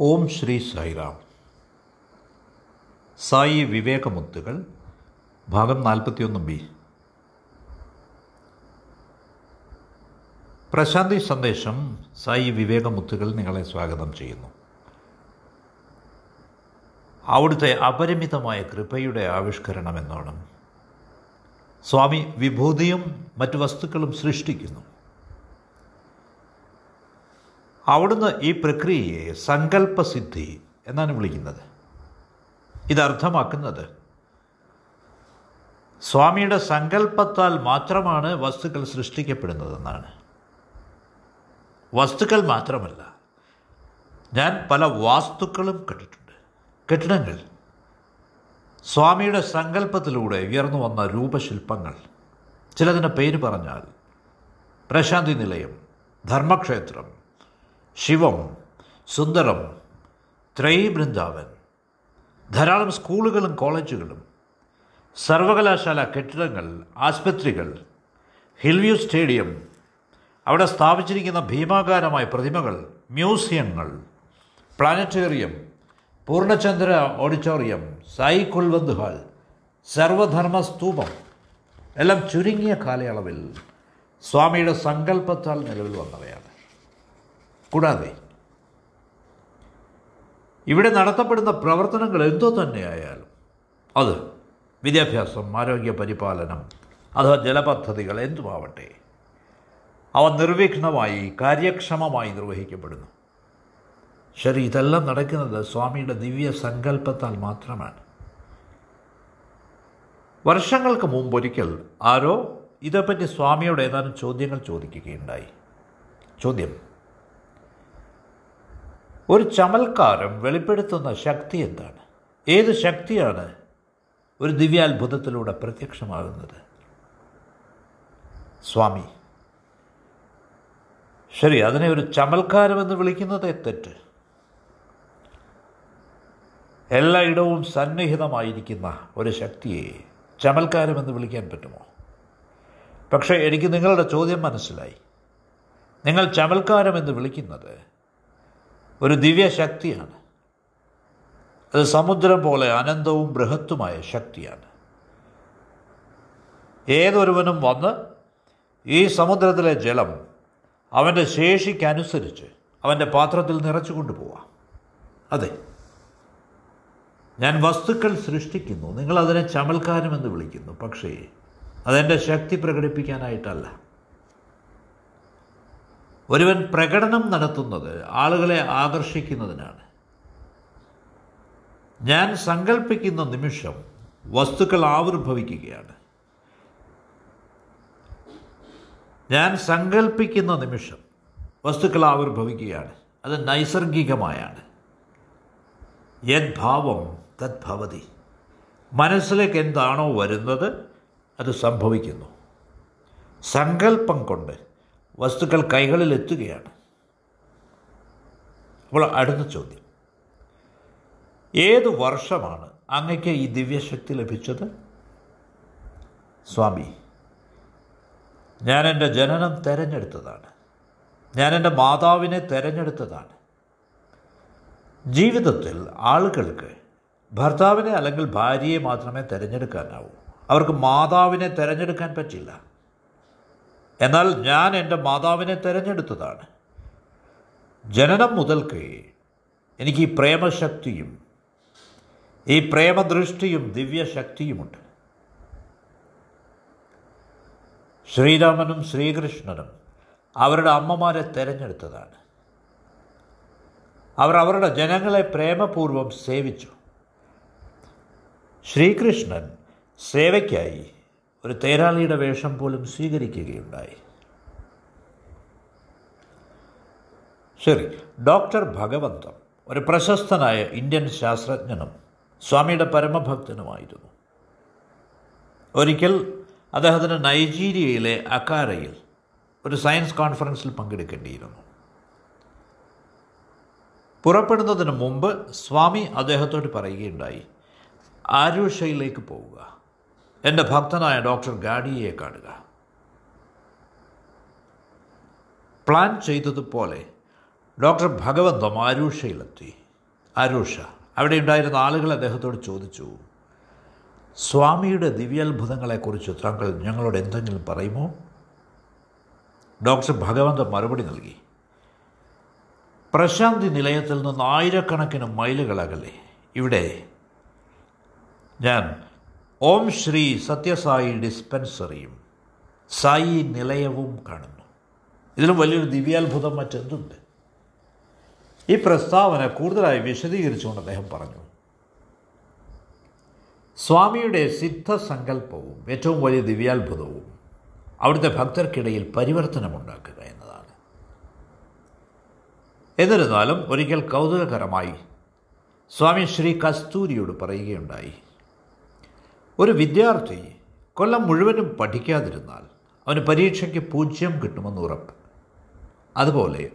ഓം ശ്രീ സായിറാം. സായി വിവേകമുത്തുകൾ ഭാഗം നാൽപ്പത്തിയൊന്ന് ബി. പ്രശാന്തി സന്ദേശം സായി വിവേകമുത്തുകൾ നിങ്ങളെ സ്വാഗതം ചെയ്യുന്നു. അവിടുത്തെ അപരിമിതമായ കൃപയുടെ ആവിഷ്കരണം എന്നോണം സ്വാമി വിഭൂതിയും മറ്റു വസ്തുക്കളും സൃഷ്ടിക്കുന്നു. അവിടുന്ന് ഈ പ്രക്രിയയെ സങ്കല്പസിദ്ധി എന്നാണ് വിളിക്കുന്നത്. ഇതർത്ഥമാക്കുന്നത് സ്വാമിയുടെ സങ്കല്പത്താൽ മാത്രമാണ് വസ്തുക്കൾ സൃഷ്ടിക്കപ്പെടുന്നതെന്നാണ്. വസ്തുക്കൾ മാത്രമല്ല ഞാൻ പല വാസ്തുക്കളും കണ്ടിട്ടുണ്ട്. കെട്ടിടങ്ങൾ സ്വാമിയുടെ സങ്കല്പത്തിലൂടെ ഉയർന്നു വന്ന രൂപശില്പങ്ങൾ. ചിലതിന്റെ പേര് പറഞ്ഞാൽ പ്രശാന്തി നിലയം ധർമ്മക്ഷേത്രം ശിവം സുന്ദരം ത്രൈ ബൃന്ദാവൻ ധാരാളം സ്കൂളുകളും കോളേജുകളും സർവകലാശാല കെട്ടിടങ്ങൾ ആസ്പത്രികൾ ഹിൽവ്യൂ സ്റ്റേഡിയം അവിടെ സ്ഥാപിച്ചിരിക്കുന്ന ഭീമാകാരമായ പ്രതിമകൾ മ്യൂസിയങ്ങൾ planetarium Purnachandra auditorium Sai Kulwant hall Sarvadharma സ്തൂപം എല്ലാം ചുരുങ്ങിയ കാലയളവിൽ സ്വാമിയുടെ സങ്കല്പത്താൽ നിലവിൽ വന്നവയാണ്. കൂടാതെ ഇവിടെ നടത്തപ്പെടുന്ന പ്രവർത്തനങ്ങൾ എന്തോ തന്നെയായാലും അത് വിദ്യാഭ്യാസം ആരോഗ്യ പരിപാലനം അഥവാ ജലപദ്ധതികൾ എന്തുമാവട്ടെ അവ നിർവിഘ്നമായി കാര്യക്ഷമമായി നിർവഹിക്കപ്പെടുന്നു. ശരി ഇതെല്ലാം നടക്കുന്നത് സ്വാമിയുടെ ദിവ്യ സങ്കല്പത്താൽ മാത്രമാണ്. വർഷങ്ങൾക്ക് മുമ്പൊരിക്കൽ ആരോ ഇതേപ്പറ്റി സ്വാമിയോട് ഏതാനും ചോദ്യങ്ങൾ ചോദിക്കുകയുണ്ടായി. ചോദ്യം ഒരു ചമൽക്കാരം വെളിപ്പെടുത്തുന്ന ശക്തി എന്താണ്? ഏത് ശക്തിയാണ് ഒരു ദിവ്യാത്ഭുതത്തിലൂടെ പ്രത്യക്ഷമാകുന്നത്? സ്വാമി ശരി അതിനെ ഒരു ചമൽക്കാരമെന്ന് വിളിക്കുന്നതേ തെറ്റ്. എല്ലായിടവും സന്നിഹിതമായിരിക്കുന്ന ഒരു ശക്തിയെ ചമൽക്കാരമെന്ന് വിളിക്കാൻ പറ്റുമോ? പക്ഷേ എനിക്ക് നിങ്ങളുടെ ചോദ്യം മനസ്സിലായി. നിങ്ങൾ ചമൽക്കാരമെന്ന് വിളിക്കുന്നത് ഒരു ദിവ്യശക്തിയാണ്. അത് സമുദ്രം പോലെ അനന്തവും ബൃഹത്തുമായ ശക്തിയാണ്. ഏതൊരുവനും വന്ന് ഈ സമുദ്രത്തിലെ ജലം അവന്റെ ശേഷിക്കനുസരിച്ച് അവന്റെ പാത്രത്തിൽ നിറച്ചു കൊണ്ടുപോവാം. അതെ. ഞാൻ വസ്തുക്കൾ സൃഷ്ടിക്കുന്നു. നിങ്ങളതിനെ ചമൽക്കാരമെന്ന് വിളിക്കുന്നു. പക്ഷേ അതെന്റെ ശക്തി പ്രകടിപ്പിക്കാനായിട്ടല്ല. ഒരുവൻ പ്രകടനം നടത്തുന്നത് ആളുകളെ ആകർഷിക്കുന്നതിനാണ്. ഞാൻ സങ്കല്പിക്കുന്ന നിമിഷം വസ്തുക്കൾ ആവിർഭവിക്കുകയാണ്. ഞാൻ സങ്കല്പിക്കുന്ന നിമിഷം വസ്തുക്കൾ ആവിർഭവിക്കുകയാണ്. അത് നൈസർഗികമായാണ്. യദ്ഭാവം തദ്ഭവതി മനസ്സിലേക്ക് എന്താണോ വരുന്നത് അത് സംഭവിക്കുന്നു. സങ്കല്പം കൊണ്ട് വസ്തുക്കൾ കൈകളിൽ എത്തുകയാണ് അപ്പോൾ അടുത്ത ചോദ്യം. ഏത് വർഷമാണ് അങ്ങയ്ക്ക് ഈ ദിവ്യശക്തി ലഭിച്ചത്? സ്വാമി ഞാൻ എന്റെ ജനനം തിരഞ്ഞെടുത്തതാണ്. ഞാൻ എന്റെ മാതാവിനെ തിരഞ്ഞെടുത്തതാണ്. ജീവിതത്തിൽ ആളുകൾക്ക് ഭർത്താവിനെ അല്ലെങ്കിൽ ഭാര്യയെ മാത്രമേ തിരഞ്ഞെടുക്കാനാവൂ. അവർക്ക് മാതാവിനെ തിരഞ്ഞെടുക്കാൻ പറ്റില്ല. എന്നാൽ ഞാൻ എന്റെ മാതാവിനെ തിരഞ്ഞെടുത്തതാണ്. ജനനം മുതൽക്കേ എനിക്ക് ഈ പ്രേമശക്തിയും ഈ പ്രേമദൃഷ്ടിയും ദിവ്യശക്തിയുമുണ്ട്. ശ്രീരാമനും ശ്രീകൃഷ്ണനും അവരുടെ അമ്മമാരെ തിരഞ്ഞെടുത്തതാണ്. അവർ അവരുടെ ജനങ്ങളെ പ്രേമപൂർവം സേവിച്ചു. ശ്രീകൃഷ്ണൻ സേവയ്ക്കായി ഒരു തേരാളിയുടെ വേഷം പോലും സ്വീകരിക്കുകയുണ്ടായി. ശരി ഡോക്ടർ ഭഗവന്തം ഒരു പ്രശസ്തനായ ഇന്ത്യൻ ശാസ്ത്രജ്ഞനും സ്വാമിയുടെ പരമഭക്തനുമായിരുന്നു. ഒരിക്കൽ അദ്ദേഹത്തിന് നൈജീരിയയിലെ അക്കാരയിൽ ഒരു സയൻസ് കോൺഫറൻസിൽ പങ്കെടുക്കേണ്ടിയിരുന്നു. പുറപ്പെടുന്നതിന് മുമ്പ് സ്വാമി അദ്ദേഹത്തോട് പറയുകയുണ്ടായി ആരുഷയിലേക്ക് പോവുക. എന്റെ ഭക്തനായ ഡോക്ടർ ഗാഡിയെ കാണുക. പ്ലാൻ ചെയ്തതുപോലെ ഡോക്ടർ ഭഗവന്തം ആരൂഷയിലെത്തി. ആരൂഷ അവിടെ ഉണ്ടായിരുന്ന ആളുകൾ അദ്ദേഹത്തോട് ചോദിച്ചു സ്വാമിയുടെ ദിവ്യാത്ഭുതങ്ങളെക്കുറിച്ച് താങ്കൾ ഞങ്ങളോട് എന്തെങ്കിലും പറയുമോ? ഡോക്ടർ ഭഗവന്ത മറുപടി നൽകി പ്രശാന്തി നിലയത്തിൽ നിന്ന് ആയിരക്കണക്കിന് മൈലുകൾ അകലെ ഇവിടെ ഞാൻ ഓം ശ്രീ സത്യസായി ഡിസ്പെൻസറിയും സായി നിലയവും കാണുന്നു. ഇതിലും വലിയൊരു ദിവ്യാത്ഭുതം മറ്റെന്തുണ്ട്? ഈ പ്രസ്താവന കൂടുതലായി വിശദീകരിച്ചുകൊണ്ട് അദ്ദേഹം പറഞ്ഞു. സ്വാമിയുടെ സിദ്ധസങ്കല്പവും ഏറ്റവും വലിയ ദിവ്യാത്ഭുതവും അവിടുത്തെ ഭക്തർക്കിടയിൽ പരിവർത്തനമുണ്ടാക്കുക എന്നതാണ്. എന്നിരുന്നാലും ഒരിക്കൽ കൗതുകകരമായി സ്വാമി ശ്രീ കസ്തൂരിയോട് പറയുകയുണ്ടായി. ഒരു വിദ്യാർത്ഥി കൊല്ലം മുഴുവനും പഠിക്കാതിരുന്നാൽ അവന് പരീക്ഷയ്ക്ക് പൂജ്യം കിട്ടുമെന്ന് ഉറപ്പ്. അതുപോലെ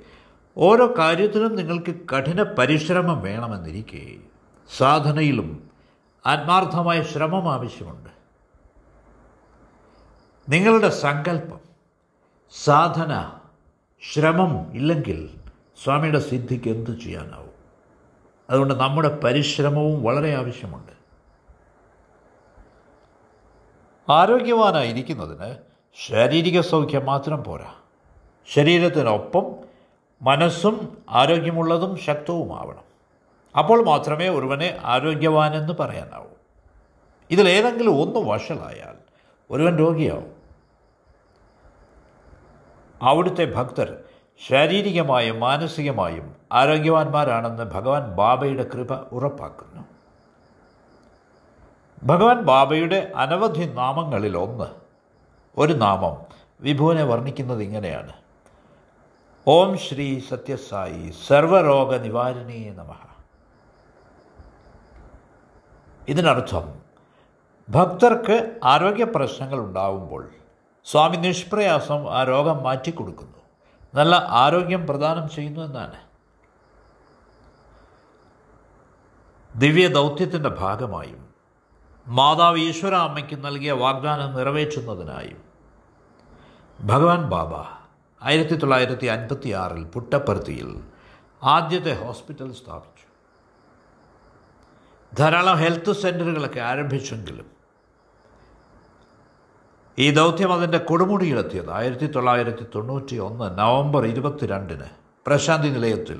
ഓരോ കാര്യത്തിലും നിങ്ങൾക്ക് കഠിന പരിശ്രമം വേണമെന്നിരിക്കെ സാധനയിലും ആത്മാർത്ഥമായ ശ്രമം ആവശ്യമുണ്ട്. നിങ്ങളുടെ സങ്കല്പം സാധന ശ്രമം ഇല്ലെങ്കിൽ സ്വാമിയുടെ സിദ്ധിക്ക് എന്തു ചെയ്യാനാവും? അതുകൊണ്ട് നമ്മുടെ പരിശ്രമവും വളരെ ആവശ്യമുണ്ട്. ആരോഗ്യവാനായിരിക്കുന്നതിന് ശാരീരിക സൗഖ്യം മാത്രം പോരാ. ശരീരത്തിനൊപ്പം മനസ്സും ആരോഗ്യമുള്ളതും ശക്തവുമാവണം. അപ്പോൾ മാത്രമേ ഒരുവനെ ആരോഗ്യവാനെന്ന് പറയാനാവൂ. ഇതിലേതെങ്കിലും ഒന്ന് വഷളായാൽ ഒരുവൻ രോഗിയാവും. അവിടുത്തെ ഭക്തർ ശാരീരികമായും മാനസികമായും ആരോഗ്യവാന്മാരാണെന്ന് ഭഗവാൻ ബാബയുടെ കൃപ ഉറപ്പാക്കുന്നു. ഭഗവാൻ ബാബയുടെ അനവധി നാമങ്ങളിൽ ഒന്ന് ഒരു നാമം. വിഭുവിനെ വർണിക്കുന്നത് ഇങ്ങനെയാണ്. ഓം ശ്രീ സത്യസായി സർവരോഗ നിവാരണീയ നമ. ഇതിനർത്ഥം ഭക്തർക്ക് ആരോഗ്യ പ്രശ്നങ്ങൾ ഉണ്ടാവുമ്പോൾ സ്വാമി നിഷ്പ്രയാസം ആ രോഗം മാറ്റിക്കൊടുക്കുന്നു. നല്ല ആരോഗ്യം പ്രദാനം ചെയ്യുന്നു എന്നാണ്. ദിവ്യ ദൗത്യത്തിന്റെ ഭാഗമായും മാതാവ് ഈശ്വര അമ്മയ്ക്ക് നൽകിയ വാഗ്ദാനം നിറവേറ്റുന്നതിനായും. ഭഗവാൻ ബാബ ആയിരത്തി തൊള്ളായിരത്തി അൻപത്തി ആറിൽ പുട്ടപ്പരുത്തിയിൽ ആദ്യത്തെ ഹോസ്പിറ്റൽ സ്ഥാപിച്ചു. ധാരാളം ഹെൽത്ത് സെന്ററുകളൊക്കെ ആരംഭിച്ചെങ്കിലും ഈ ദൗത്യം അതിന്റെ കൊടുമുടിയിലെത്തിയത് ആയിരത്തി തൊള്ളായിരത്തി തൊണ്ണൂറ്റി ഒന്ന് നവംബർ ഇരുപത്തിരണ്ടിന് പ്രശാന്തി നിലയത്തിൽ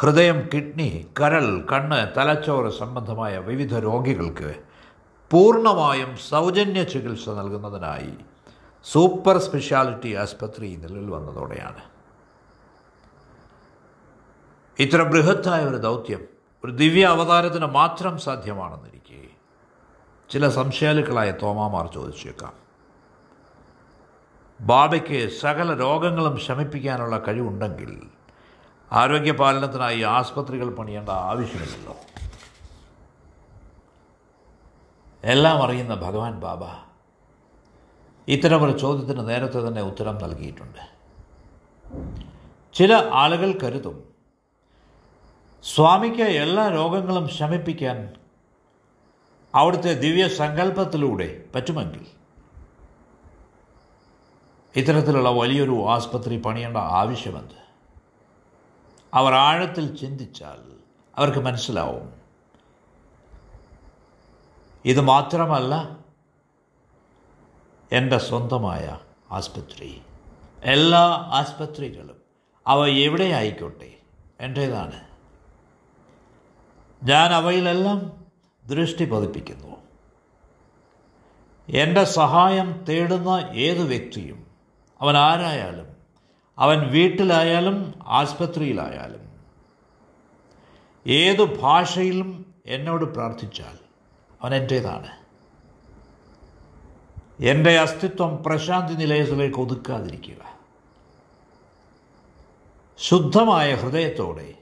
ഹൃദയം കിഡ്നി കരൾ കണ്ണ് തലച്ചോറ് സംബന്ധമായ വിവിധ രോഗികൾക്ക് പൂർണമായും സൗജന്യ ചികിത്സ നൽകുന്നതിനായി സൂപ്പർ സ്പെഷ്യാലിറ്റി ആസ്പത്രി നിലവിൽ വന്നതോടെയാണ്. ഇത്ര ബൃഹത്തായ ഒരു ദൗത്യം ഒരു ദിവ്യ അവതാരത്തിന് മാത്രം സാധ്യമാണെന്നിരിക്കെ ചില സംശയാലുക്കളായ തോമാമാർ ചോദിച്ചേക്കാം. ബാബയ്ക്ക് സകല രോഗങ്ങളും ശമിപ്പിക്കാനുള്ള കഴിവുണ്ടെങ്കിൽ ആരോഗ്യപാലനത്തിനായി ആസ്പത്രികൾ പണിയേണ്ട ആവശ്യമില്ലല്ലോ. എല്ലാം അറിയുന്ന ഭഗവാൻ ബാബ ഇത്തരമൊരു ചോദ്യത്തിന് നേരത്തെ തന്നെ ഉത്തരം നൽകിയിട്ടുണ്ട്. ചില ആളുകൾ കരുതും സ്വാമിക്ക് എല്ലാ രോഗങ്ങളും ശമിപ്പിക്കാൻ അവിടുത്തെ ദിവ്യ സങ്കല്പത്തിലൂടെ പറ്റുമെങ്കിൽ ഇത്തരത്തിലുള്ള വലിയൊരു ആസ്പത്രി പണിയേണ്ട ആവശ്യമെന്ത്? അവർ ആഴത്തിൽ ചിന്തിച്ചാൽ അവർക്ക് മനസ്സിലാവും. ഇത് മാത്രമല്ല എന്റെ സ്വന്തമായ ആസ്പത്രി എല്ലാ ആസ്പത്രികളും അവ എവിടെ ആയിക്കോട്ടെ? എന്റേതാണ്. ഞാൻ അവയിലെല്ലാം ദൃഷ്ടി പതിപ്പിക്കുന്നു. എന്റെ സഹായം തേടുന്ന ഏത് വ്യക്തിയും അവൻ ആരായാലും അവൻ വീട്ടിലായാലും ആസ്പത്രിയിലായാലും ഏതു ഭാഷയിലും എന്നോട് പ്രാർത്ഥിച്ചാൽ അവൻ എന്റേതാണ് എന്റെ അസ്തിത്വം പ്രശാന്തി നിലയത്തിലേക്ക് ഒതുക്കാതിരിക്കുക. ശുദ്ധമായ ഹൃദയത്തോടെ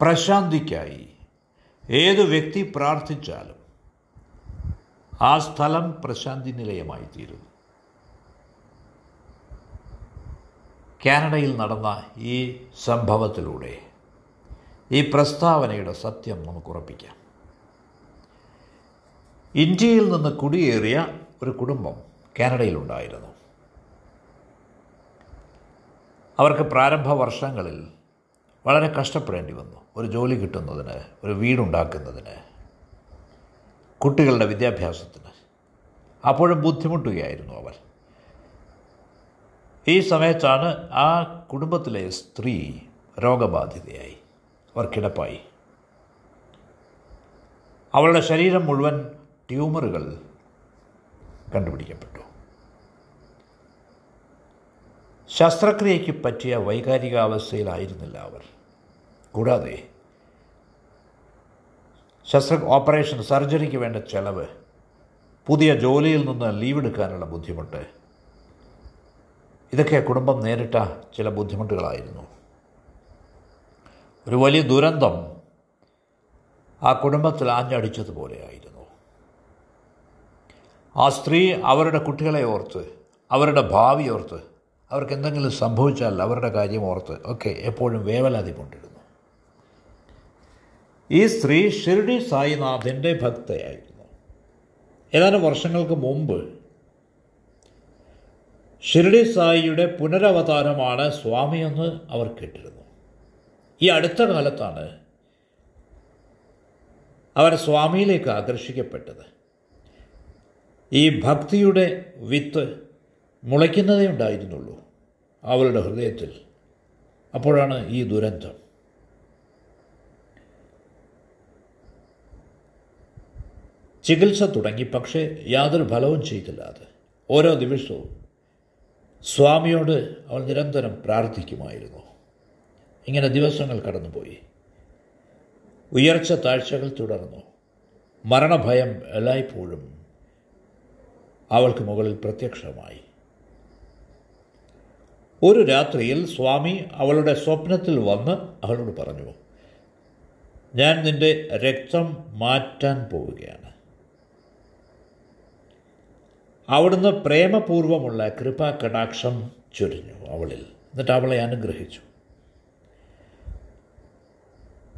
പ്രശാന്തിക്കായി ഏതു വ്യക്തി പ്രാർത്ഥിച്ചാലും ആ സ്ഥലം പ്രശാന്തി നിലയമായി തീരുന്നു കാനഡയിൽ നടന്ന ഈ സംഭവത്തിലൂടെ ഈ പ്രസ്താവനയുടെ സത്യം നമുക്ക് ഉറപ്പിക്കാം. ഇന്ത്യയിൽ നിന്ന് കുടിയേറിയ ഒരു കുടുംബം കാനഡയിലുണ്ടായിരുന്നു. അവർക്ക് പ്രാരംഭ വർഷങ്ങളിൽ വളരെ കഷ്ടപ്പെടേണ്ടി വന്നു. ഒരു ജോലി കിട്ടുന്നതിന് ഒരു വീടുണ്ടാക്കുന്നതിന് കുട്ടികളുടെ വിദ്യാഭ്യാസത്തിന്. അപ്പോഴും ബുദ്ധിമുട്ടുകയായിരുന്നു അവർ. ഈ സമയത്താണ് ആ കുടുംബത്തിലെ സ്ത്രീ രോഗബാധിതയായി അവർ കിടപ്പായി അവളുടെ ശരീരം മുഴുവൻ ട്യൂമറുകൾ കണ്ടുപിടിക്കപ്പെട്ടു. ശസ്ത്രക്രിയയ്ക്ക് പറ്റിയ വൈകാരികാവസ്ഥയിലായിരുന്നില്ല അവർ. കൂടാതെ ശസ്ത്ര ഓപ്പറേഷൻ സർജറിക്ക് വേണ്ട ചെലവ് പുതിയ ജോലിയിൽ നിന്ന് ലീവ് എടുക്കാനുള്ള ബുദ്ധിമുട്ട് ഇതൊക്കെ കുടുംബം നേരിട്ട ചില ബുദ്ധിമുട്ടുകളായിരുന്നു. ഒരു വലിയ ദുരന്തം ആ കുടുംബത്തിൽ ആഞ്ഞടിച്ചതുപോലെയായിരുന്നു ആ സ്ത്രീ അവരുടെ കുട്ടികളെ ഓർത്ത് അവരുടെ ഭാവി ഓർത്ത് അവർക്ക് എന്തെങ്കിലും സംഭവിച്ചാൽ അവരുടെ കാര്യം ഓർത്ത് ഒക്കെ എപ്പോഴും വേവലാതി കൊണ്ടിരുന്നു ഈ സ്ത്രീ ഷിർഡി സായിനാഥന്റെ ഭക്തയായിരുന്നു. ഏതാനും വർഷങ്ങൾക്ക് മുമ്പ് ഷിർഡി സായിയുടെ പുനരവതാരമാണ് സ്വാമിയെന്ന് അവർ കേട്ടിരുന്നു. ഈ അടുത്ത കാലത്താണ് അവർ സ്വാമിയിലേക്ക് ആകർഷിക്കപ്പെട്ടത്. ഈ ഭക്തിയുടെ വിത്ത് മുളയ്ക്കുന്നതേ ഉണ്ടായിരുന്നുള്ളൂ അവളുടെ ഹൃദയത്തിൽ. അപ്പോഴാണ് ഈ ദുരന്തം. ചികിത്സ തുടങ്ങി പക്ഷേ യാതൊരു ഫലവും ചെയ്തില്ല അത്. ഓരോ ദിവസവും സ്വാമിയോട് അവൾ നിരന്തരം പ്രാർത്ഥിക്കുമായിരുന്നു. ഇങ്ങനെ ദിവസങ്ങൾ കടന്നുപോയി. ഉയർച്ച താഴ്ചകൾ തുടർന്നു. മരണഭയം എല്ലായ്പ്പോഴും അവൾക്ക് മുകളിൽ പ്രത്യക്ഷമായി. ഒരു രാത്രിയിൽ സ്വാമി അവളുടെ സ്വപ്നത്തിൽ വന്ന് അവളോട് പറഞ്ഞു ഞാൻ നിന്റെ രക്തം മാറ്റാൻ പോവുകയാണ്. അവിടുന്ന് പ്രേമപൂർവമുള്ള കൃപാ കടാക്ഷം ചൊരിഞ്ഞു അവളിൽ. എന്നിട്ട് അവളെ അനുഗ്രഹിച്ചു.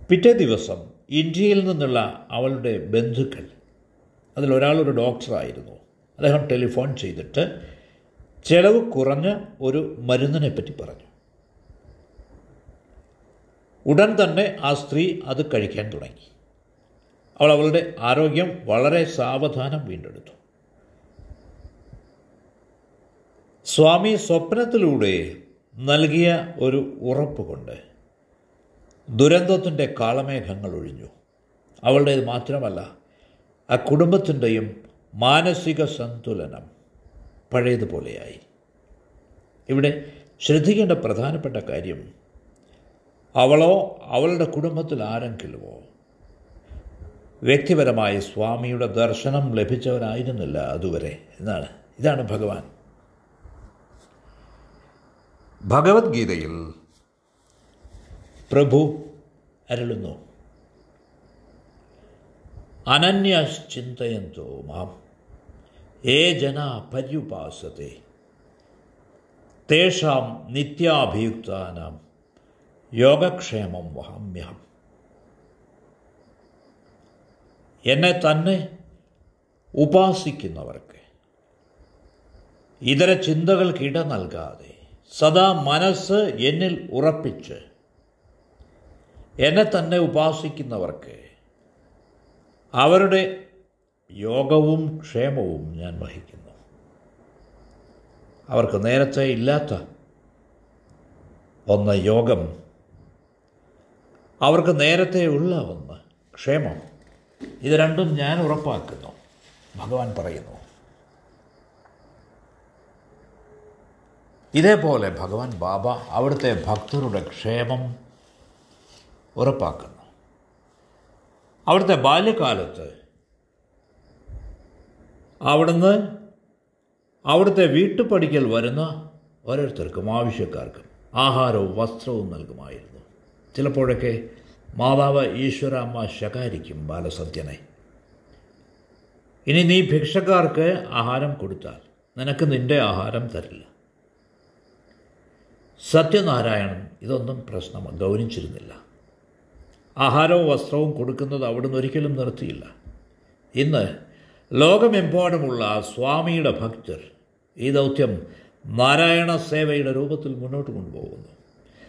പിറ്റേ ദിവസം ഇന്ത്യയിൽ നിന്നുള്ള അവളുടെ ബന്ധുക്കൾ അതിലൊരാളൊരു ഡോക്ടറായിരുന്നു. അദ്ദേഹം ടെലിഫോൺ ചെയ്തിട്ട് ചെലവ് കുറഞ്ഞ ഒരു മരുന്നിനെ പറ്റി പറഞ്ഞു. ഉടൻ തന്നെ ആ സ്ത്രീ അത് കഴിക്കാൻ തുടങ്ങി. അവൾ അവളുടെ ആരോഗ്യം വളരെ സാവധാനം വീണ്ടെടുത്തു. സ്വാമി സ്വപ്നത്തിലൂടെ നൽകിയ ഒരു ഉറപ്പ് കൊണ്ട് ദുരന്തത്തിന്റെ കാളമേഘങ്ങൾ ഒഴിഞ്ഞു. അവളുടേത് മാത്രമല്ല ആ കുടുംബത്തിന്റെയും മാനസിക സന്തുലനം പഴയതുപോലെയായി. ഇവിടെ ശ്രദ്ധിക്കേണ്ട പ്രധാനപ്പെട്ട കാര്യം അവളോ അവളുടെ കുടുംബത്തിൽ ആരെങ്കിലുമോ വ്യക്തിപരമായി സ്വാമിയുടെ ദർശനം ലഭിച്ചവനായിരുന്നില്ല അതുവരെ എന്നാണ്. ഇതാണ് ഭഗവാൻ. ഭഗവത്ഗീതയിൽ പ്രഭു അരുളുന്നു. അനന്യശ്ചിന്തയന്തോ മാം. ഏ ജന പര്യുപാസത്തെ. തേഷാം നിത്യാഭിയുക്താനാം. യോഗക്ഷേമം വഹാമ്യഹം. എന്നെ തന്നെ ഉപാസിക്കുന്നവർക്ക്. ഇതര ചിന്തകൾക്കിട നൽകാതെ സദാ മനസ്സ് എന്നിൽ ഉറപ്പിച്ച് എന്നെ തന്നെ ഉപാസിക്കുന്നവർക്ക് അവരുടെ യോഗവും ക്ഷേമവും ഞാൻ വഹിക്കുന്നു. അവർക്ക് നേരത്തെ ഇല്ലാത്ത ഒന്ന് യോഗം അവർക്ക് നേരത്തെ ഉള്ള ഒന്ന് ക്ഷേമം ഇത് രണ്ടും ഞാൻ ഉറപ്പാക്കുന്നു. ഭഗവാൻ പറയുന്നു ഇതേപോലെ ഭഗവാൻ ബാബ അവിടുത്തെ ഭക്തരുടെ ക്ഷേമം ഉറപ്പാക്കുന്നു. അവിടുത്തെ ബാല്യകാലത്ത് അവിടുന്ന് അവിടുത്തെ വീട്ടുപടിക്കൽ വരുന്ന ഓരോരുത്തർക്കും ആവശ്യക്കാർക്കും ആഹാരവും വസ്ത്രവും നൽകുമായിരുന്നു. ചിലപ്പോഴൊക്കെ മാതാവ് ഈശ്വരാമ്മ ശകാരിക്കും ബാലസത്യനെ ഇനി നീ ഭിക്ഷക്കാർക്ക് ആഹാരം കൊടുത്താൽ നിനക്ക് നിന്റെ ആഹാരം തരില്ല. സത്യനാരായണൻ ഇതൊന്നും പ്രശ്നം ഗൗനിച്ചിരുന്നില്ല. ആഹാരവും വസ്ത്രവും കൊടുക്കുന്നത് അവിടുന്ന് ഒരിക്കലും നിർത്തിയില്ല. ഇന്ന് ലോകമെമ്പാടുമുള്ള സ്വാമിയുടെ ഭക്തർ ഈ ദൗത്യം നാരായണ സേവയുടെ രൂപത്തിൽ മുന്നോട്ട് കൊണ്ടുപോകുന്നു.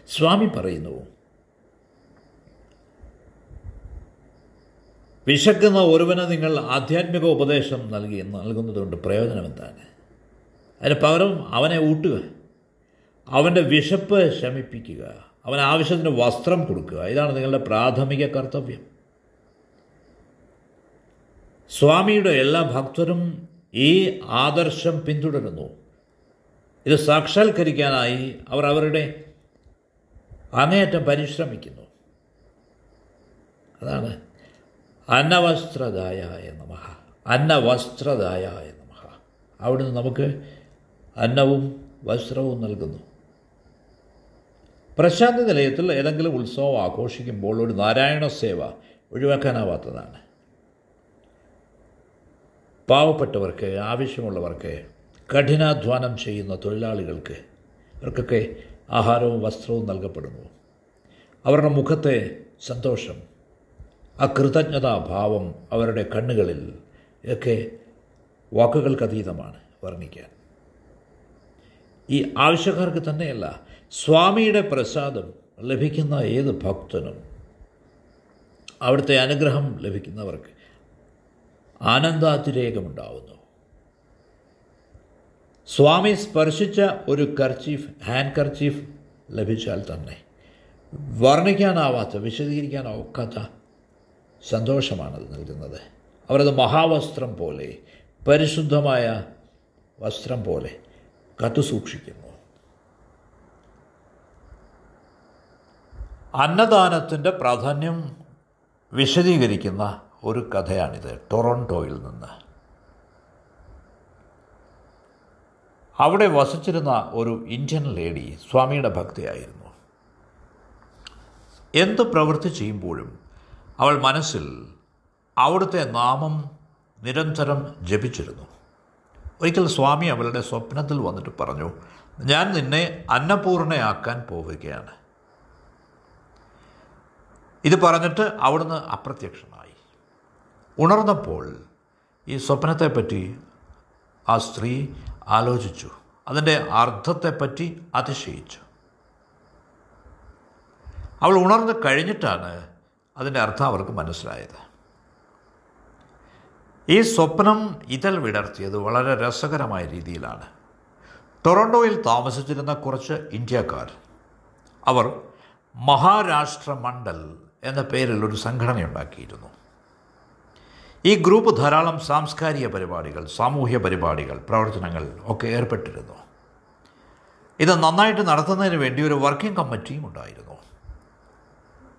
സ്വാമി പറയുന്നു വിശക്കുന്ന ഒരുവന് നിങ്ങൾ ആധ്യാത്മിക ഉപദേശം നൽകി നൽകുന്നതുകൊണ്ട് പ്രയോജനം എന്താണ് അതിന് പകരം അവനെ ഊട്ടുക. അവന്റെ വിശപ്പ് ശമിപ്പിക്കുക. അവൻ ആവശ്യത്തിന് വസ്ത്രം കൊടുക്കുക. ഇതാണ് നിങ്ങളുടെ പ്രാഥമിക കർത്തവ്യം. സ്വാമിയുടെ എല്ലാ ഭക്തരും ഈ ആദർശം പിന്തുടരുന്നു. ഇത് സാക്ഷാത്കരിക്കാനായി അവർ അവരുടെ അങ്ങേയറ്റം പരിശ്രമിക്കുന്നു. അതാണ് അന്നവസ്ത്രദായ നമ. അന്നവസ്ത്രദായ നമ. അവിടുന്ന് നമുക്ക് അന്നവും വസ്ത്രവും നൽകുന്നു. പ്രശാന്തി നിലയത്തിൽ ഏതെങ്കിലും ഉത്സവം ആഘോഷിക്കുമ്പോൾ ഒരു നാരായണ സേവ ഒഴിവാക്കാനാവാത്തതാണ്. പാവപ്പെട്ടവർക്ക് ആവശ്യമുള്ളവർക്ക് കഠിനാധ്വാനം ചെയ്യുന്ന തൊഴിലാളികൾക്ക് ഇവർക്കൊക്കെ ആഹാരവും വസ്ത്രവും നൽകപ്പെടുന്നു. അവരുടെ മുഖത്തെ സന്തോഷം ആ കൃതജ്ഞതാഭാവം അവരുടെ കണ്ണുകളിൽ ഒക്കെ വാക്കുകൾക്കതീതമാണ് വർണിക്കാൻ. ഈ ആവശ്യക്കാർക്ക് തന്നെയല്ല സ്വാമിയുടെ പ്രസാദം ലഭിക്കുന്ന ഏത് ഭക്തനും അവിടുത്തെ അനുഗ്രഹം ലഭിക്കുന്നവർക്ക് ആനന്ദാതിരേകമുണ്ടാവുന്നു. സ്വാമി സ്പർശിച്ച ഒരു കർച്ചീഫ് ഹാൻഡ് കർച്ചീഫ് ലഭിച്ചാൽ തന്നെ വർണിക്കാനാവാത്ത വിശദീകരിക്കാനാവാത്ത സന്തോഷമാണത് നൽകുന്നത്. അവരത് മഹാവസ്ത്രം പോലെ പരിശുദ്ധമായ വസ്ത്രം പോലെ കത്തുസൂക്ഷിക്കുന്നു. അന്നദാനത്തിന്റെ പ്രാധാന്യം വിശദീകരിക്കുന്ന ഒരു കഥയാണിത് ടൊറോണ്ടോയിൽ നിന്ന്. അവിടെ വസിച്ചിരുന്ന ഒരു ഇന്ത്യൻ ലേഡി സ്വാമിയുടെ ഭക്തിയായിരുന്നു. എന്ത് പ്രവൃത്തി ചെയ്യുമ്പോഴും അവൾ മനസ്സിൽ അവിടുത്തെ നാമം നിരന്തരം ജപിച്ചിരുന്നു. ഒരിക്കൽ സ്വാമി അവളുടെ സ്വപ്നത്തിൽ വന്നിട്ട് പറഞ്ഞു ഞാൻ നിന്നെ അന്നപൂർണയാക്കാൻ പോവുകയാണ്. ഇത് പറഞ്ഞിട്ട് അവിടുന്ന് അപ്രത്യക്ഷമായി ഉണർന്നപ്പോൾ ഈ സ്വപ്നത്തെപ്പറ്റി ആ സ്ത്രീ ആലോചിച്ചു. അതിന്റെ അർത്ഥത്തെപ്പറ്റി അതിശയിച്ചു. അവൾ ഉണർന്ന് കഴിഞ്ഞിട്ടാണ് അതിന്റെ അർത്ഥം അവർക്ക് മനസ്സിലായത്. ഈ സ്വപ്നം ഇതൽ വിടർത്തിയത് വളരെ രസകരമായ രീതിയിലാണ്. ടൊറൻഡോയിൽ താമസിച്ചിരുന്ന കുറച്ച് ഇന്ത്യക്കാർ അവർ മഹാരാഷ്ട്ര മണ്ഡൽ എന്ന പേരിൽ ഒരു സംഘടനയുണ്ടാക്കിയിരുന്നു. ഈ ഗ്രൂപ്പ് ധാരാളം സാംസ്കാരിക പരിപാടികൾ സാമൂഹ്യ പരിപാടികൾ പ്രവർത്തനങ്ങൾ ഒക്കെ ഏർപ്പെട്ടിരുന്നു. ഇത് നന്നായിട്ട് നടത്തുന്നതിന് വേണ്ടി ഒരു വർക്കിംഗ് കമ്മിറ്റിയും ഉണ്ടായിരുന്നു.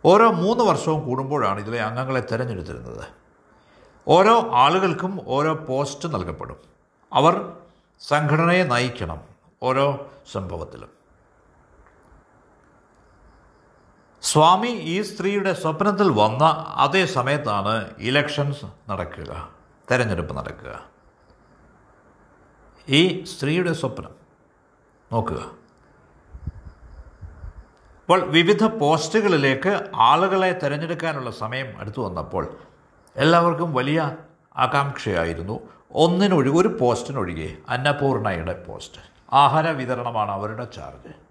ഓരോ മൂന്ന് വർഷവും കൂടുമ്പോഴാണ് ഇതിലെ അംഗങ്ങളെ തിരഞ്ഞെടുത്തിരുന്നത്. ഓരോ ആളുകൾക്കും ഓരോ പോസ്റ്റ് നൽകപ്പെടും. അവർ സംഘടനയെ നയിക്കണം ഓരോ സംഭവത്തിലും. സ്വാമി ഈ സ്ത്രീയുടെ സ്വപ്നത്തിൽ വന്ന അതേ സമയത്താണ് ഇലക്ഷൻസ് നടക്കുക തെരഞ്ഞെടുപ്പ് നടക്കുക. ഈ സ്ത്രീയുടെ സ്വപ്നം നോക്കുക. അപ്പോൾ വിവിധ പോസ്റ്റുകളിലേക്ക് ആളുകളെ തിരഞ്ഞെടുക്കാനുള്ള സമയം അടുത്തു വന്നപ്പോൾ എല്ലാവർക്കും വലിയ ആകാംക്ഷയായിരുന്നു. ഒന്നിനൊഴികെ ഒരു പോസ്റ്റിനൊഴികെ അന്നപൂർണയുടെ പോസ്റ്റ്. ആഹാര വിതരണമാണ് അവരുടെ ചാർജ്.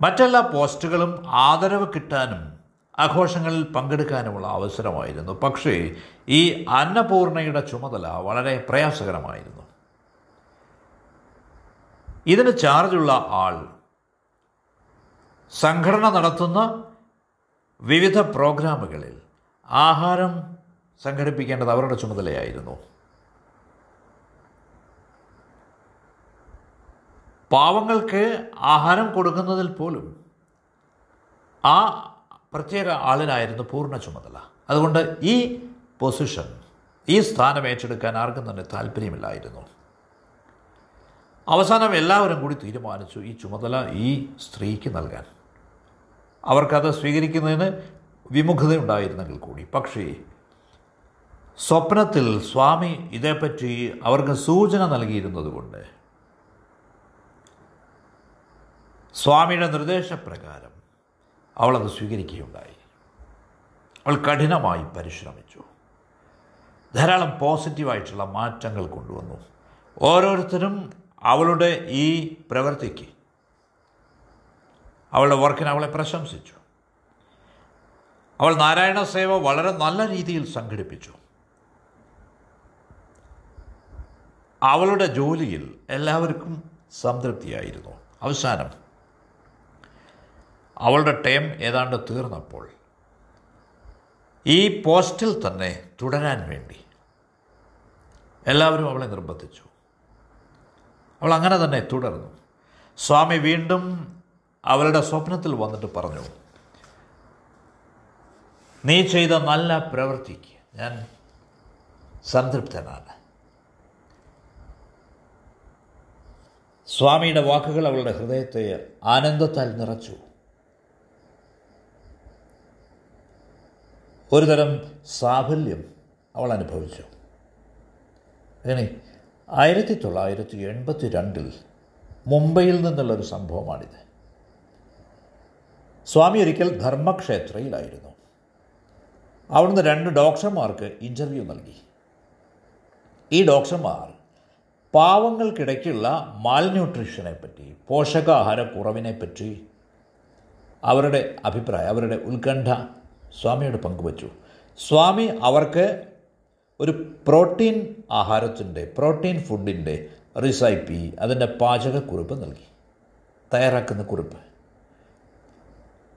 മറ്റെല്ലാ പോസ്റ്റുകളും ആദരവ് കിട്ടാനും ആഘോഷങ്ങളിൽ പങ്കെടുക്കാനുമുള്ള അവസരമായിരുന്നു. പക്ഷേ ഈ അന്നപൂർണയുടെ ചുമതല വളരെ പ്രയാസകരമായിരുന്നു. ഇതിന് ചാർജുള്ള ആൾ സംഘടന നടത്തുന്ന വിവിധ പ്രോഗ്രാമുകളിൽ ആഹാരം സംഘടിപ്പിക്കേണ്ടത് അവരുടെ ചുമതലയായിരുന്നു. പാവങ്ങൾക്ക് ആഹാരം കൊടുക്കുന്നതിൽ പോലും ആ പ്രത്യേക ആളിനായിരുന്നു പൂർണ ചുമതല. അതുകൊണ്ട് ഈ പൊസിഷൻ ഈ സ്ഥാനം ഏറ്റെടുക്കാൻ ആർക്കും തന്നെ താല്പര്യമില്ലായിരുന്നു. അവസാനം എല്ലാവരും കൂടി തീരുമാനിച്ചു ഈ ചുമതല ഈ സ്ത്രീക്ക് നൽകാൻ. അവർക്കത് സ്വീകരിക്കുന്നതിന് വിമുഖതയുണ്ടായിരുന്നെങ്കിൽ കൂടി. പക്ഷേ സ്വപ്നത്തിൽ സ്വാമി ഇതേപ്പറ്റി അവർക്ക് സൂചന നൽകിയിരുന്നത് കൊണ്ട് സ്വാമിയുടെ നിർദ്ദേശപ്രകാരം അവളത് സ്വീകരിക്കുകയുണ്ടായി. അവൾ കഠിനമായി പരിശ്രമിച്ചു. ധാരാളം പോസിറ്റീവായിട്ടുള്ള മാറ്റങ്ങൾ കൊണ്ടുവന്നു. ഓരോരുത്തരും അവളുടെ ഈ പ്രവൃത്തിക്ക് അവളുടെ വർക്കിന് അവളെ പ്രശംസിച്ചു. അവൾ നാരായണ സേവ വളരെ നല്ല രീതിയിൽ സംഘടിപ്പിച്ചു. അവളുടെ ജോലിയിൽ എല്ലാവർക്കും സംതൃപ്തിയായിരുന്നു. അവസാനം അവളുടെ ടൈം ഏതാണ്ട് തീർന്നപ്പോൾ ഈ പോസ്റ്റിൽ തന്നെ തുടരാൻ വേണ്ടി എല്ലാവരും അവളെ നിർബന്ധിച്ചു. അവൾ അങ്ങനെ തന്നെ തുടർന്നു. സ്വാമി വീണ്ടും അവളുടെ സ്വപ്നത്തിൽ വന്നിട്ട് പറഞ്ഞു നീ ചെയ്ത നല്ല പ്രവൃത്തിക്ക് ഞാൻ സംതൃപ്തനാണ്. സ്വാമിയുടെ വാക്കുകൾ അവളുടെ ഹൃദയത്തെ ആനന്ദത്താൽ നിറച്ചു. ഒരുതരം സാഫല്യം അവൾ അനുഭവിച്ചു. അങ്ങനെ ആയിരത്തി തൊള്ളായിരത്തി എൺപത്തി രണ്ടിൽ മുംബൈയിൽ നിന്നുള്ളൊരു സംഭവമാണിത്. സ്വാമി ഒരിക്കൽ ധർമ്മക്ഷേത്രയിലായിരുന്നു. അവിടുന്ന് രണ്ട് ഡോക്ടർമാർക്ക് ഇന്റർവ്യൂ നൽകി. ഈ ഡോക്ടർമാർ പാവങ്ങൾക്കിടയ്ക്കുള്ള മാൽന്യൂട്രീഷനെ പറ്റി പോഷകാഹാരക്കുറവിനെ പറ്റി അവരുടെ അഭിപ്രായം അവരുടെ ഉത്കണ്ഠ സ്വാമിയോട് പങ്കുവച്ചു. സ്വാമി അവർക്ക് ഒരു പ്രോട്ടീൻ ആഹാരത്തിന്റെ പ്രോട്ടീൻ ഫുഡിന്റെ റിസൈപ്പി അതിന്റെ പാചകക്കുറിപ്പ് നൽകി. തയ്യാറാക്കുന്ന കുറിപ്പ്.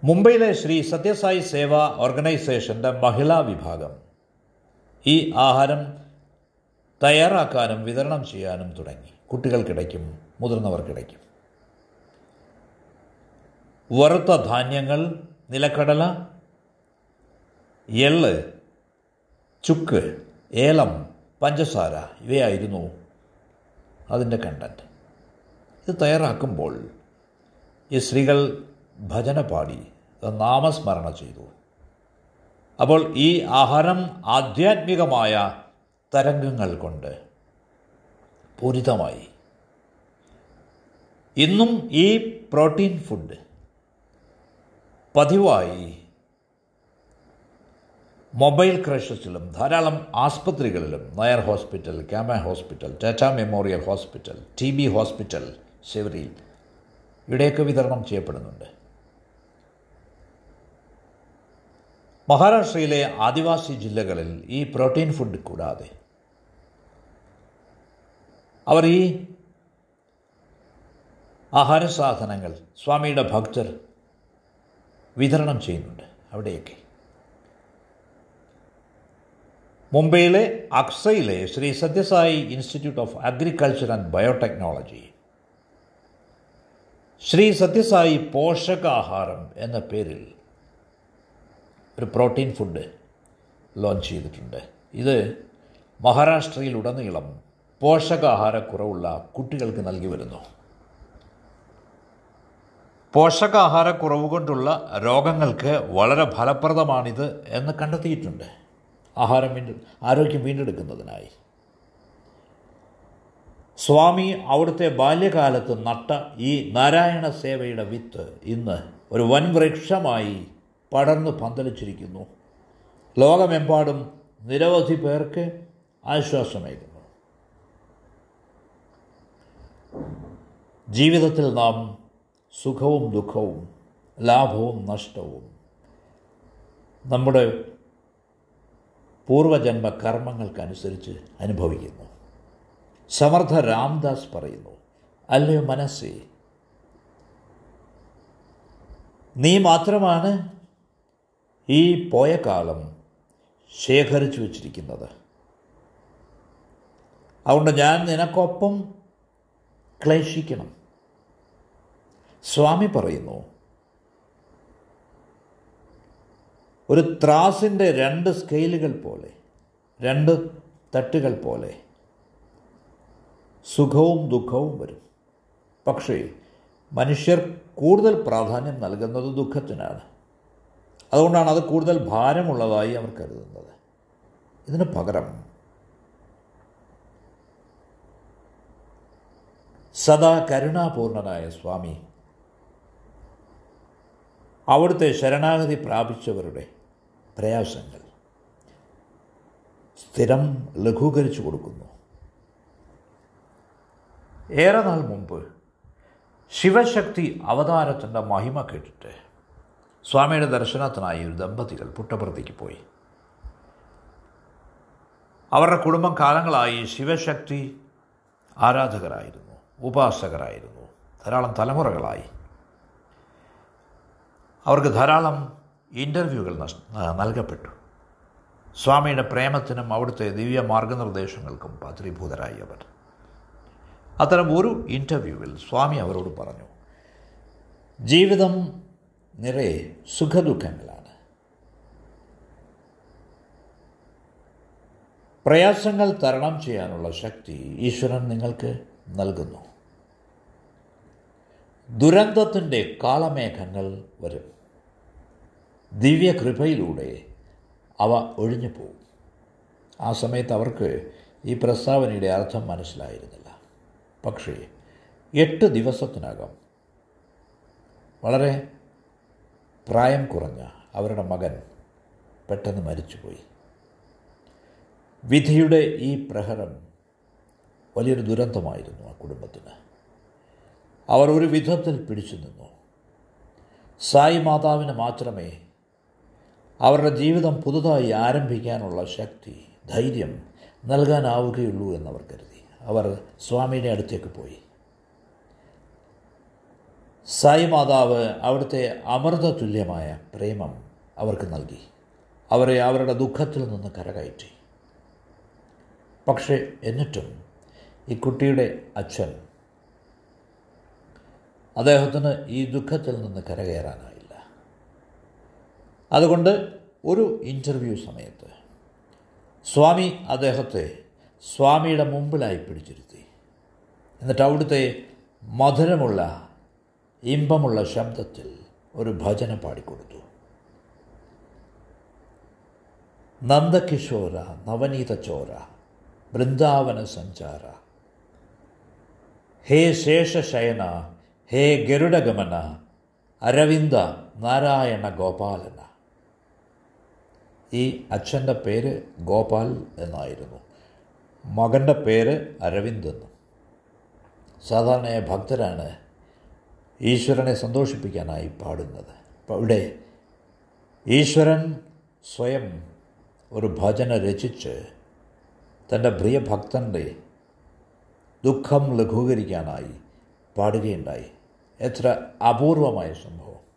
മുംബൈയിലെ ശ്രീ സത്യസായി സേവാ ഓർഗനൈസേഷന്റെ മഹിളാ വിഭാഗം ഈ ആഹാരം തയ്യാറാക്കാനും വിതരണം ചെയ്യാനും തുടങ്ങി. കുട്ടികൾക്കിടയ്ക്കും മുതിർന്നവർക്കിടയ്ക്കും. വറുത്ത ധാന്യങ്ങൾ നിലക്കടല എള്ള് ചുക്ക് ഏലം പഞ്ചസാര ഇവയായിരുന്നു അതിന്റെ കണ്ടന്റ് ഇത് തയ്യാറാക്കുമ്പോൾ ഈ സ്ത്രീകൾ ഭജന പാടി നാമസ്മരണ ചെയ്തു. അപ്പോൾ ഈ ആഹാരം ആധ്യാത്മികമായ തരംഗങ്ങൾ കൊണ്ട് പൂരിതമായി. ഇന്നും ഈ പ്രോട്ടീൻ ഫുഡ് പതിവായി മൊബൈൽ ക്രഷസിലും ധാരാളം ആസ്പത്രികളിലും Nair hospital Cama hospital Tata memorial hospital T B hospital ശിവരിയിൽ ഇവിടെയൊക്കെ വിതരണം ചെയ്യപ്പെടുന്നുണ്ട്. മഹാരാഷ്ട്രയിലെ ആദിവാസി ജില്ലകളിൽ ഈ പ്രോട്ടീൻ ഫുഡ് കൂടാതെ അവർ ഈ ആഹാര സാധനങ്ങൾ സ്വാമിയുടെ ഭക്തർ വിതരണം ചെയ്യുന്നുണ്ട് അവിടെയൊക്കെ. മുംബൈയിലെ അക്സയിലെ Shri Sathya Sai institute of agriculture and biotechnology. Shri Sathya Sai പോഷകാഹാരം എന്ന പേരിൽ ഒരു പ്രോട്ടീൻ ഫുഡ് ലോഞ്ച് ചെയ്തിട്ടുണ്ട്. ഇത് മഹാരാഷ്ട്രയിലുടനീളം പോഷകാഹാരക്കുറവുള്ള കുട്ടികൾക്ക് നൽകി വരുന്നു. പോഷകാഹാരക്കുറവ് കൊണ്ടുള്ള രോഗങ്ങൾക്ക് വളരെ ഫലപ്രദമാണിത് എന്ന് കണ്ടെത്തിയിട്ടുണ്ട്. ആഹാരം വീണ്ടും ആരോഗ്യം വീണ്ടെടുക്കുന്നതിനായി. സ്വാമി അവിടുത്തെ ബാല്യകാലത്ത് നട്ട ഈ നാരായണ സേവയുടെ വിത്ത് ഇന്ന് ഒരു വൻ വൃക്ഷമായി പടർന്ന് പന്തലിച്ചിരിക്കുന്നു. ലോകമെമ്പാടും നിരവധി പേർക്ക് ആശ്വാസമേകുന്നു. ജീവിതത്തിൽ നാം സുഖവും ദുഃഖവും ലാഭവും നഷ്ടവും നമ്മുടെ പൂർവജന്മ കർമ്മങ്ങൾക്കനുസരിച്ച് അനുഭവിക്കുന്നു. സമർത്ഥ രാംദാസ് പറയുന്നു അല്ലയോ മനസ്സേ നീ മാത്രമാണ് ഈ പോയ കാലം ശേഖരിച്ചു വച്ചിരിക്കുന്നത്. അതുകൊണ്ട് ഞാൻ നിനക്കൊപ്പം ക്ലേശിക്കണം. സ്വാമി പറയുന്നു ഒരു ത്രാസിന്റെ രണ്ട് സ്കെയിലുകൾ പോലെ രണ്ട് തട്ടുകൾ പോലെ സുഖവും ദുഃഖവും വരും. പക്ഷേ മനുഷ്യർ കൂടുതൽ പ്രാധാന്യം നൽകുന്നത് ദുഃഖത്തിനാണ്. അതുകൊണ്ടാണ് അത് കൂടുതൽ ഭാരമുള്ളതായി അവർ കരുതുന്നത്. ഇതിന് പകരം സദാ കരുണാപൂർണനായ സ്വാമി അവിടുത്തെ ശരണാഗതി പ്രാപിച്ചവരുടെ പ്രയാസങ്ങൾ. സ്ഥിരം ലഘൂകരിച്ചു കൊടുക്കുന്നു. ഏറെ നാൾ മുമ്പ് ശിവശക്തി അവതാരത്തിന്റെ മഹിമ കേട്ടിട്ട് സ്വാമിയുടെ ദർശനത്തിനായി ഒരു ദമ്പതികൾ പുട്ടപ്രതിക്ക് പോയി. അവരുടെ കുടുംബം കാലങ്ങളായി ശിവശക്തി ആരാധകരായിരുന്നു ഉപാസകരായിരുന്നു ധാരാളം തലമുറകളായി. അവർക്ക് ധാരാളം ഇന്റർവ്യൂകൾ നൽകപ്പെട്ടു. സ്വാമിയുടെ പ്രേമത്തിനും അവിടുത്തെ ദിവ്യ മാർഗനിർദ്ദേശങ്ങൾക്കും പത്രീഭൂതരായി അവർ. അത്തരം ഒരു ഇന്റർവ്യൂവിൽ സ്വാമി അവരോട് പറഞ്ഞു ജീവിതം നിറയെ സുഖദുഃഖങ്ങളാണ്. പ്രയാസങ്ങൾ തരണം ചെയ്യാനുള്ള ശക്തി ഈശ്വരൻ നിങ്ങൾക്ക് നൽകുന്നു. ദുരന്തത്തിന്റെ കാളമേഘങ്ങൾ വരും. ദിവ്യകൃപയിലൂടെ അവ ഒഴിഞ്ഞു പോകും ആ സമയത്ത് അവർക്ക് ഈ പ്രസ്താവനയുടെ അർത്ഥം മനസ്സിലായിരുന്നില്ല. പക്ഷേ എട്ട് ദിവസത്തിനകം വളരെ പ്രായം കുറഞ്ഞ അവരുടെ മകൻ പെട്ടെന്ന് മരിച്ചുപോയി. വിധിയുടെ ഈ പ്രഹരം വലിയൊരു ദുരന്തമായിരുന്നു ആ കുടുംബത്തിന്. അവർ ഒരു വിധത്തിൽ പിടിച്ചു നിന്നു. സായി മാതാവിന് മാത്രമേ അവരുടെ ജീവിതം പുതുതായി ആരംഭിക്കാനുള്ള ശക്തി ധൈര്യം നൽകാനാവുകയുള്ളൂ എന്നവർ കരുതി. അവർ സ്വാമിയുടെ അടുത്തേക്ക് പോയി. സായി മാതാവ് അവിടുത്തെ അമൃത തുല്യമായ പ്രേമം അവർക്ക് നൽകി. അവരെ അവരുടെ ദുഃഖത്തിൽ നിന്ന് കരകയറ്റി. പക്ഷേ എന്നിട്ടും ഈ കുട്ടിയുടെ അച്ഛൻ അദ്ദേഹത്തിന് ഈ ദുഃഖത്തിൽ നിന്ന് കരകയറാനായില്ല അതുകൊണ്ട് ഒരു ഇന്റർവ്യൂ സമയത്ത് സ്വാമി അദ്ദേഹത്തെ സ്വാമിയുടെ മുമ്പിലായി പിടിച്ചിരുത്തി. എന്നിട്ട് അവിടുത്തെ മധുരമുള്ള ഇമ്പമുള്ള ശബ്ദത്തിൽ ഒരു ഭജന പാടിക്കൊടുത്തു. നന്ദകിഷോര നവനീത ചോര വൃന്ദാവന സഞ്ചാര. ഹേ ശേഷശയന ഹേ ഗരുഡഗമന അരവിന്ദ നാരായണ ഗോപാലന. ഈ അച്ഛന്റെ പേര് ഗോപാൽ എന്നായിരുന്നു. മകന്റെ പേര് അരവിന്ദ് എന്നും. സാധാരണയായ ഭക്തരാണ് ഈശ്വരനെ സന്തോഷിപ്പിക്കാനായി പാടുന്നത്. അപ്പോൾ ഇവിടെ ഈശ്വരൻ സ്വയം ഒരു ഭജന രചിച്ച് തന്റെ പ്രിയഭക്തന്റെ ദുഃഖം ലഘൂകരിക്കാനായി പാടുകയുണ്ടായി. എത്ര അപൂർവമായ സംഭവം.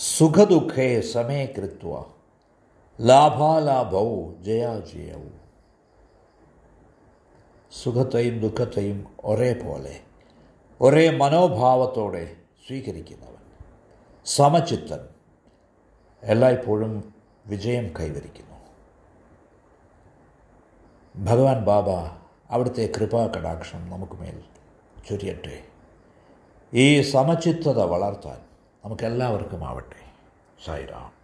സുഖദുഃഖേ സമേ കൃത്വ. ലാഭാലാഭൗ ജയാജയവും സുഖത്തെയും ദുഃഖത്തെയും ഒരേപോലെ ഒരേ മനോഭാവത്തോടെ സ്വീകരിക്കുന്നവൻ സമചിത്തൻ എല്ലായ്പ്പോഴും വിജയം കൈവരിക്കുന്നു. ഭഗവാൻ ബാബ അവിടുത്തെ കൃപാ കടാക്ഷം നമുക്ക് മേൽ ചൊരിയട്ടെ. ഈ സമചിത്തത വളർത്താൻ നമുക്കെല്ലാവർക്കും ആവട്ടെ സായിറാം.